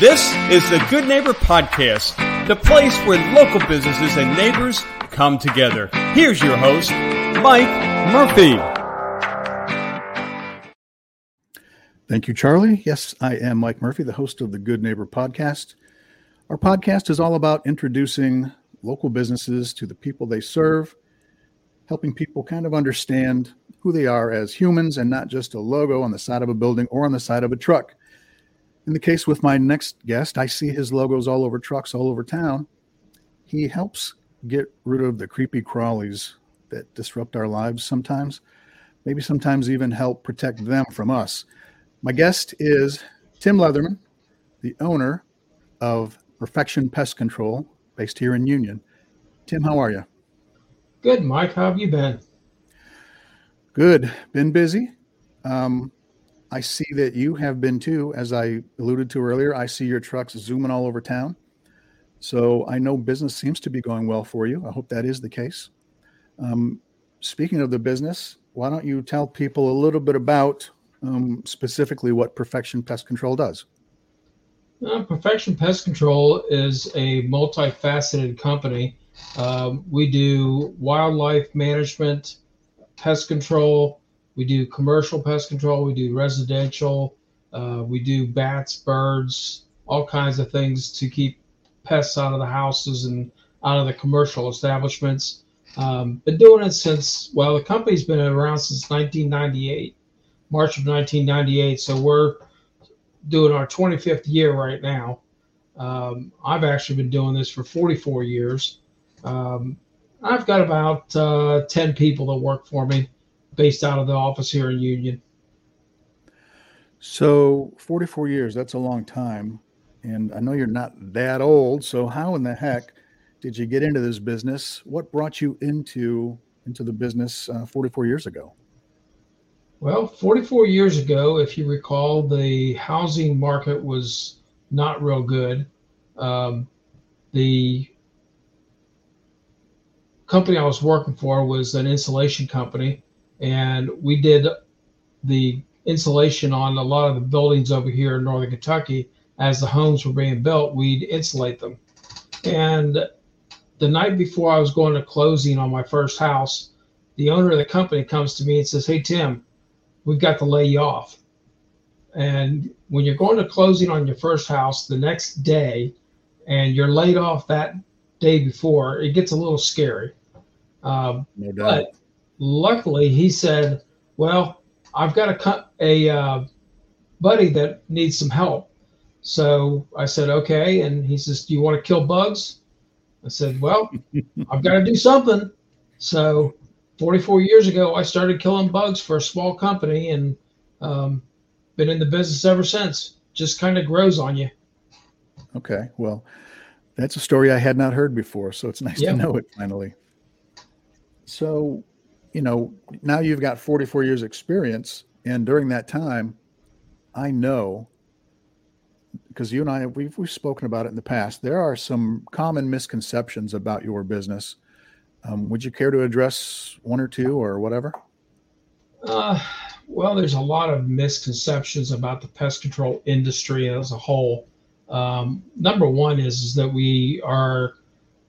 This is the Good Neighbor Podcast, the place where local businesses and neighbors come together. Here's your host, Mike Murphy. Thank you, Charlie. Yes, I am Mike Murphy, the host of the Good Neighbor Podcast. Our podcast is all about introducing local businesses to the people they serve, helping people kind of understand who they are as humans and not just a logo on the side of a building or on the side of a truck. In the case with my next guest, I see his logos all over trucks all over town. He helps get rid of the creepy crawlies that disrupt our lives sometimes, maybe sometimes even help protect them from us. My guest is Tim Leatherman, the owner of Perfection Pest Control, based here in Union. Tim, how are you? Good, Mike. How have you been? Good. Been busy. Um, I see that you have been too, as I alluded to earlier. I see your trucks zooming all over town. So I know business seems to be going well for you. I hope that is the case. Um, speaking of the business, why don't you tell people a little bit about um, specifically what Perfection Pest Control does? Uh, Perfection Pest Control is a multifaceted company. Um, we do wildlife management, pest control, we do commercial pest control. We do residential. Uh, we do bats, birds, all kinds of things to keep pests out of the houses and out of the commercial establishments. Um, been doing it since well, the company's been around since 1998, March of 1998. So we're doing our 25th year right now. Um, I've actually been doing this for 44 years. Um, I've got about uh, 10 people that work for me based out of the office here in Union. So 44 years, that's a long time. And I know you're not that old. So how in the heck did you get into this business? What brought you into into the business uh, 44 years ago? Well, 44 years ago, if you recall, the housing market was not real good. Um, the company I was working for was an insulation company, and we did the insulation on a lot of the buildings over here in northern Kentucky. As the homes were being built, we'd insulate them. And the night before I was going to closing on my first house, the owner of the company comes to me and says, Hey, Tim, we've got to lay you off. And when you're going to closing on your first house the next day and you're laid off that day before, it gets a little scary. Um, no doubt. But luckily he said, "Well, I've got a a uh, buddy that needs some help." So I said, "Okay," and he says, "Do you want to kill bugs?" I said, "Well, I've got to do something." So 44 years ago, I started killing bugs for a small company and um, been in the business ever since. Just kind of grows on you. Okay, well, that's a story I had not heard before, so it's nice to know it finally. So, you know, now you've got 44 years experience. And during that time, I know because you and I we've we've spoken about it in the past. There are some common misconceptions about your business. Um, would you care to address one or two or whatever? Uh, well, there's a lot of misconceptions about the pest control industry as a whole. Um, number one is, is that we are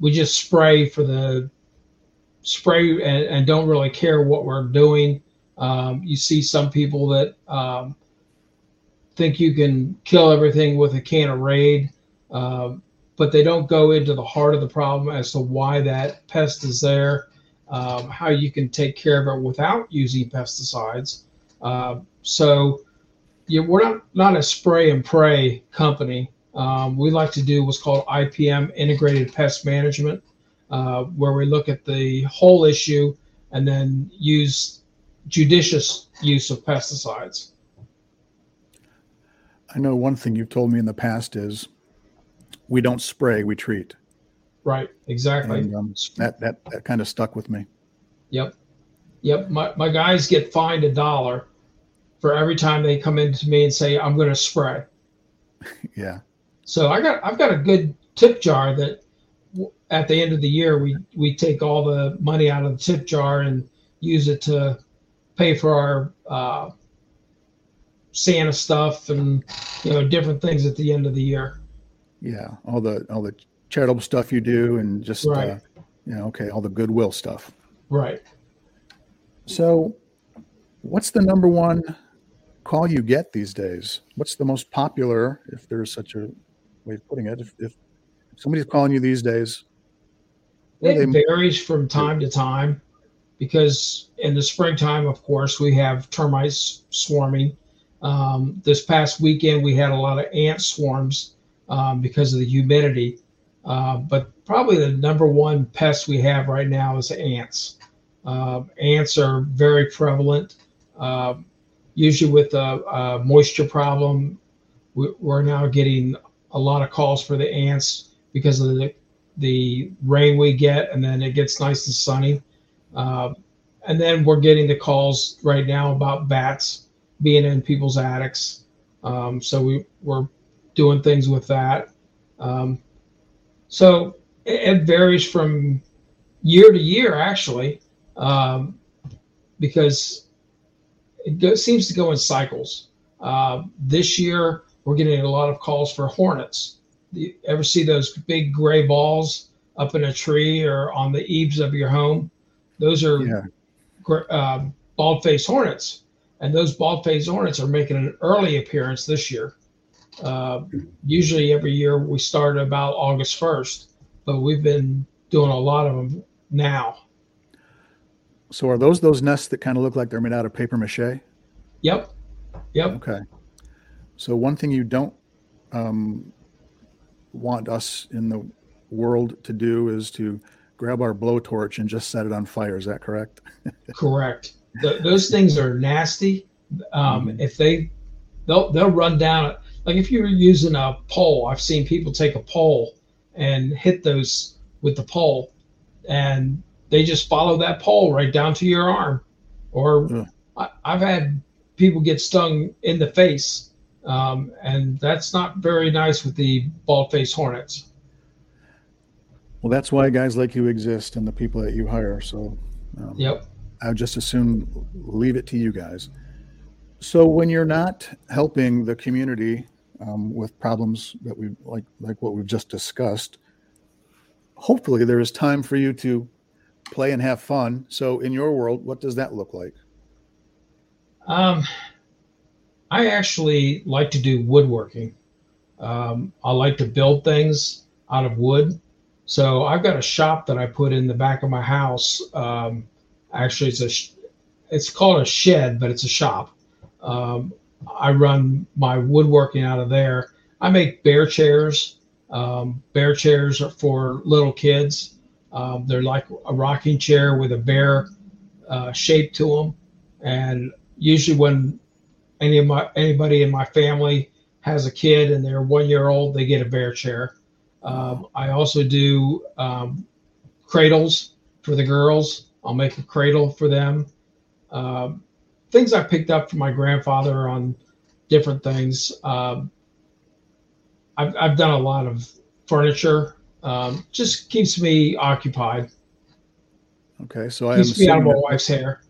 we just spray for the spray and, and don't really care what we're doing. Um, you see some people that um, think you can kill everything with a can of Raid, uh, but they don't go into the heart of the problem as to why that pest is there, um, how you can take care of it without using pesticides. Uh, so we're not, not a spray and pray company. Um, we like to do what's called IPM, Integrated Pest Management uh, where we look at the whole issue and then use judicious use of pesticides. I know one thing you've told me in the past is we don't spray, we treat. Right, exactly. And, um, that, that, that kind of stuck with me. Yep. Yep. My, my guys get fined a dollar for every time they come into me and say, I'm going to spray. yeah. So I got, I've got a good tip jar that at the end of the year, we we take all the money out of the tip jar and use it to pay for our uh, Santa stuff and you know different things at the end of the year. Yeah, all the all the charitable stuff you do, and just Right. uh, you know, okay, all the goodwill stuff. Right. So, what's the number one call you get these days? What's the most popular, if there's such a way of putting it? If, if somebody's calling you these days, It they- varies from time to time because in the springtime, of course, we have termites swarming. Um, this past weekend, we had a lot of ant swarms um, because of the humidity. Uh, but probably the number one pest we have right now is ants. Uh, ants are very prevalent. Uh, usually, with a, a moisture problem, we, we're now getting a lot of calls for the ants because of the the rain we get, and then it gets nice and sunny. Uh, and then we're getting the calls right now about bats being in people's attics. Um, so we, we're doing things with that. Um, so it, it varies from year to year, actually, um, because it go, seems to go in cycles. Uh, this year, we're getting a lot of calls for hornets you ever see those big gray balls up in a tree or on the eaves of your home? Those are Yeah. gr- um, bald faced hornets, and those bald faced hornets are making an early appearance this year. Uh, usually, every year we start about August 1st, but we've been doing a lot of them now. So, are those those nests that kind of look like they're made out of paper mache? Yep. Yep. Okay. So, one thing you don't um, want us in the world to do is to grab our blowtorch and just set it on fire. Is that correct? Correct. Th- those things are nasty. Um, Mhm. If they, they'll they'll run down. Like if you're using a pole, I've seen people take a pole and hit those with the pole, and they just follow that pole right down to your arm. Or. I, I've had people get stung in the face, um, and that's not very nice with the bald faced hornets. Well, that's why guys like you exist and the people that you hire. So, um, Yep. I would just as soon leave it to you guys. So when you're not helping the community um, with problems that we like, like what we've just discussed, hopefully there is time for you to play and have fun. So in your world, what does that look like? Um, I actually like to do woodworking. Um, I like to build things out of wood. So I've got a shop that I put in the back of my house. Um, actually, it's a sh- it's called a shed, but it's a shop. Um, I run my woodworking out of there. I make bear chairs. Um, bear chairs are for little kids. Um, they're like a rocking chair with a bear uh, shape to them, and usually when any of my anybody in my family has a kid and they're one year old, they get a bear chair. Um, I also do um, cradles for the girls. I'll make a cradle for them. Um, things I picked up from my grandfather on different things. Um, I've, I've done a lot of furniture. Um, just keeps me occupied. Okay, so I Keeps me out of my wife's hair.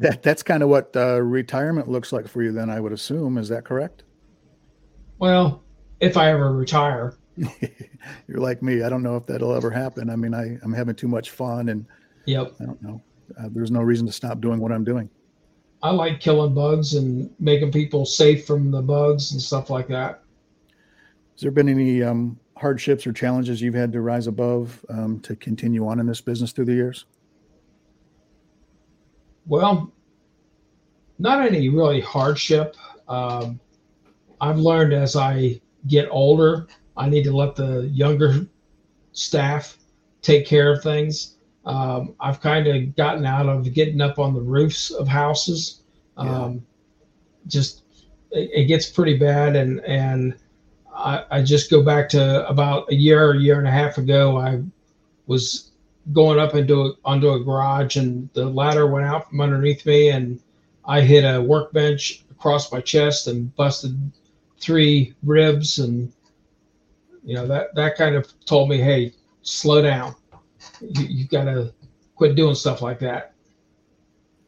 That that's kind of what uh, retirement looks like for you. Then I would assume is that correct? Well, if I ever retire, You're like me. I don't know if that'll ever happen. I mean, I, I'm having too much fun, and yep. I don't know. Uh, there's no reason to stop doing what I'm doing. I like killing bugs and making people safe from the bugs and stuff like that. Has there been any um, hardships or challenges you've had to rise above um, to continue on in this business through the years? Well, not any really hardship. Um, I've learned as I get older, I need to let the younger staff take care of things. Um, I've kind of gotten out of getting up on the roofs of houses. Um, Just it, it gets pretty bad, and and I, I just go back to about a year, a year and a half ago. I was going up into a, onto a garage, and the ladder went out from underneath me, and I hit a workbench across my chest and busted three ribs, and you know that that kind of told me, hey, slow down. You, you got to quit doing stuff like that.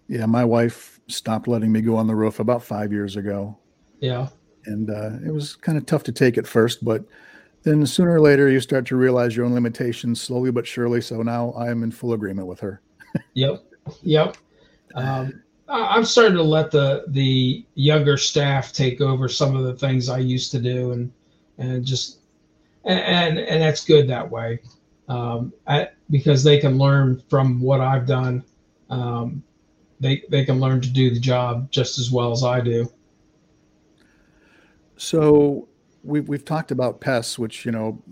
Yeah, my wife stopped letting me go on the roof about five years ago. Yeah. And uh, it was kind of tough to take at first, but then sooner or later you start to realize your own limitations slowly but surely. So now I am in full agreement with her. yep. Yep. Um, I'm starting to let the the younger staff take over some of the things I used to do, and and just and and, and that's good that way, um, I, because they can learn from what I've done. Um, they they can learn to do the job just as well as I do. So we've we've talked about pests, which you know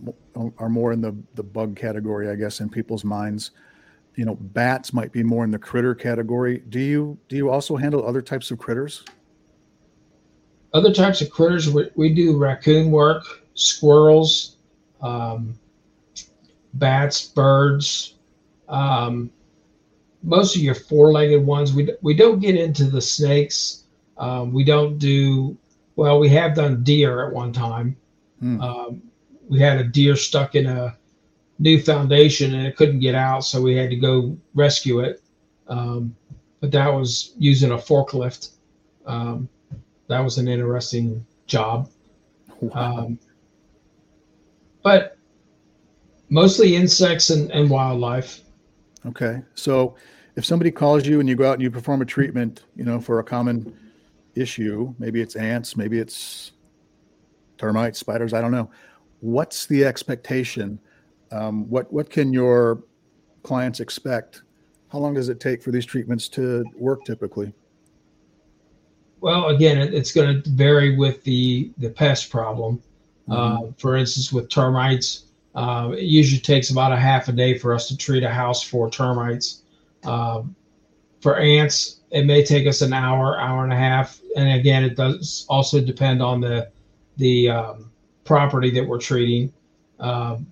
are more in the the bug category, I guess, in people's minds. You know, bats might be more in the critter category. Do you do you also handle other types of critters? Other types of critters, we, we do raccoon work, squirrels, um, bats, birds. Um, most of your four-legged ones. We we don't get into the snakes. Um, we don't do well. We have done deer at one time. Hmm. Um, we had a deer stuck in a new foundation and it couldn't get out, so we had to go rescue it. Um, but that was using a forklift. Um, that was an interesting job. Wow. Um, but mostly insects and, and wildlife. Okay. So if somebody calls you and you go out and you perform a treatment, you know, for a common issue, maybe it's ants, maybe it's termites, spiders, I don't know. What's the expectation? Um, what what can your clients expect? How long does it take for these treatments to work typically? Well, again, it's going to vary with the the pest problem. Mm-hmm. Uh, for instance, with termites, uh, it usually takes about a half a day for us to treat a house for termites. Um, for ants, it may take us an hour, hour and a half, and again, it does also depend on the the um, property that we're treating. Um,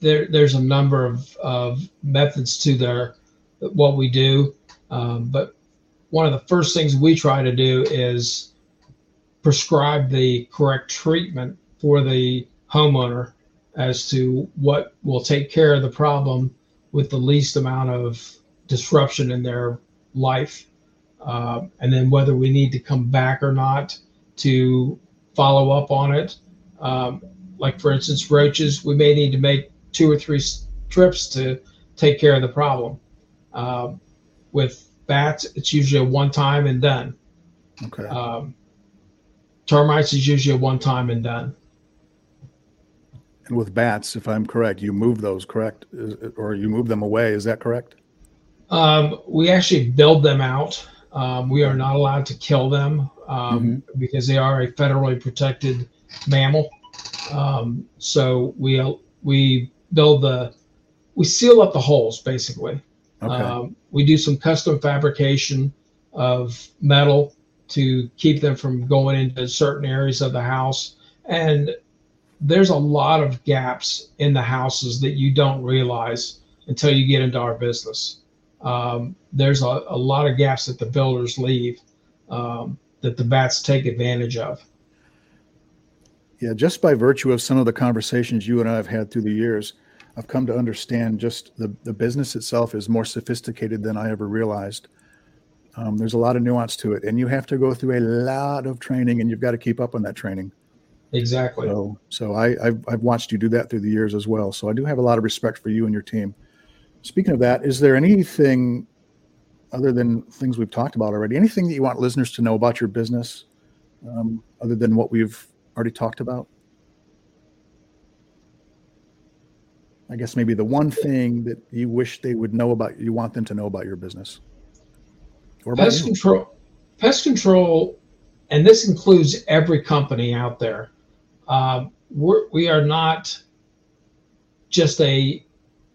there, there's a number of, of methods to their what we do, um, but one of the first things we try to do is prescribe the correct treatment for the homeowner as to what will take care of the problem with the least amount of disruption in their life. Uh, and then whether we need to come back or not to follow up on it. Um, like, for instance, roaches, we may need to make two or three trips to take care of the problem. Uh, with bats, it's usually a one time and done. Okay. Um, termites is usually a one time and done. And with bats, if I'm correct, you move those, correct? Or you move them away. Is that correct? Um, we actually build them out. Um, we are not allowed to kill them um, mm-hmm. because they are a federally protected mammal. Um, so we we build the we seal up the holes basically. Okay. Um, we do some custom fabrication of metal to keep them from going into certain areas of the house and there's a lot of gaps in the houses that you don't realize until you get into our business. Um, there's a, a, lot of gaps that the builders leave um, that the bats take advantage of. Yeah, just by virtue of some of the conversations you and I have had through the years, I've come to understand just the, the business itself is more sophisticated than I ever realized. Um, there's a lot of nuance to it, and you have to go through a lot of training, and you've got to keep up on that training. Exactly. So, so I, I've, I've watched you do that through the years as well. So I do have a lot of respect for you and your team. Speaking of that, is there anything other than things we've talked about already? Anything that you want listeners to know about your business, um, other than what we've already talked about? I guess maybe the one thing that you wish they would know about, you want them to know about your business. Or pest you. control, pest control, and this includes every company out there uh, we're, we are not just a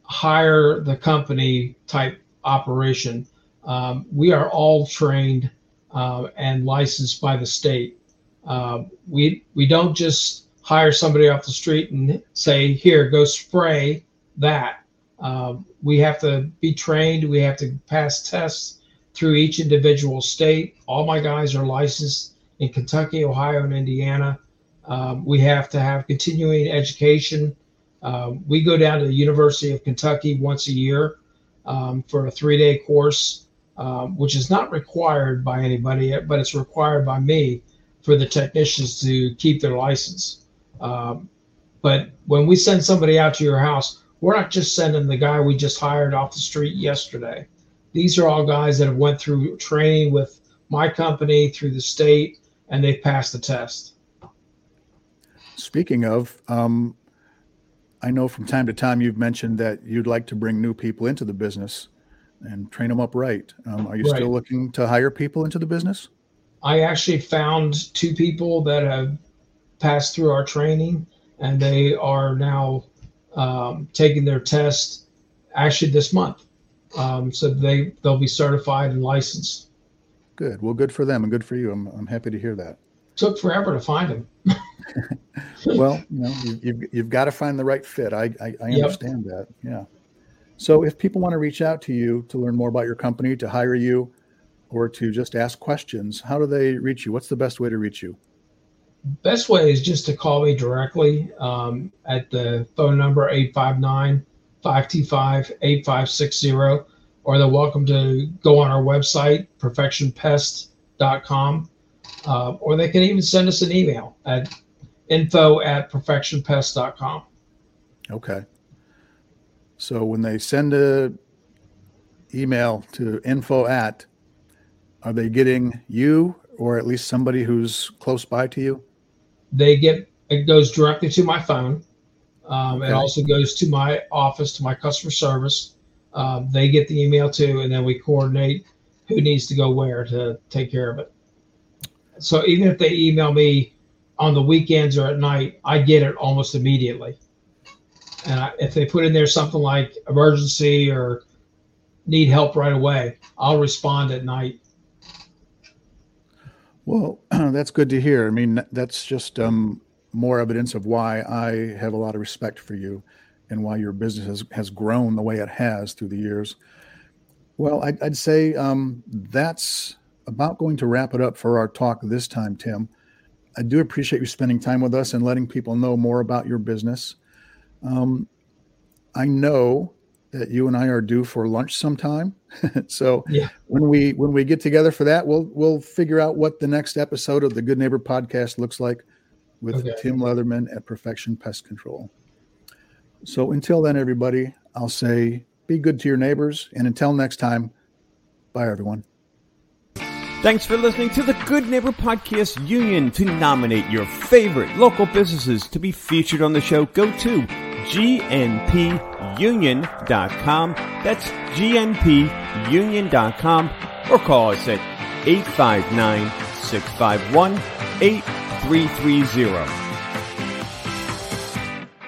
hire the company type operation. Um, we are all trained uh, and licensed by the state. Uh, we we don't just hire somebody off the street and say, "Here, go spray that." Uh, we have to be trained. We have to pass tests through each individual state. All my guys are licensed in Kentucky, Ohio, and Indiana. Um, we have to have continuing education. Um, we go down to the University of Kentucky once a year um, for a three day course. um, which is not required by anybody, but it's required by me for the technicians to keep their license. Um, but when we send somebody out to your house, we're not just sending the guy we just hired off the street yesterday. These are all guys that have went through training with my company through the state, and they've passed the test. Speaking of, um, I know from time to time you've mentioned that you'd like to bring new people into the business and train them up right. Um, are you right. still looking to hire people into the business? I actually found two people that have passed through our training, and they are now um, taking their test actually this month. Um, so they they'll be certified and licensed. Good. Well, good for them and good for you. I'm I'm happy to hear that. Took forever to find them. well, you know, you, you've, you've got to find the right fit. I I, I understand yep. that. Yeah. So if people want to reach out to you to learn more about your company, to hire you, or to just ask questions, how do they reach you? What's the best way to reach you? Best way is just to call me directly um, at the phone number 859 525 8560, or they're welcome to go on our website, perfectionpest.com, uh, or they can even send us an email at info at perfectionpest.com. Okay. So when they send a email to info at, are they getting you or at least somebody who's close by to you? They get it goes directly to my phone. Um, okay. It also goes to my office to my customer service. Um, they get the email too, and then we coordinate who needs to go where to take care of it. So even if they email me on the weekends or at night, I get it almost immediately. And I, if they put in there something like emergency or need help right away, I'll respond at night. Well, that's good to hear. I mean, that's just um, more evidence of why I have a lot of respect for you and why your business has, has grown the way it has through the years. Well, I'd, I'd say um, that's about going to wrap it up for our talk this time, Tim. I do appreciate you spending time with us and letting people know more about your business. Um, I know that you and I are due for lunch sometime. so yeah. when we when we get together for that, we'll we'll figure out what the next episode of the Good Neighbor podcast looks like with okay. Tim Leatherman at Perfection Pest Control. So until then, everybody, I'll say be good to your neighbors, and until next time, bye everyone. Thanks for listening to the Good Neighbor Podcast Union. To nominate your favorite local businesses to be featured on the show, go to gnpunion.com. That's gnpunion.com or call us at 859 651 8330.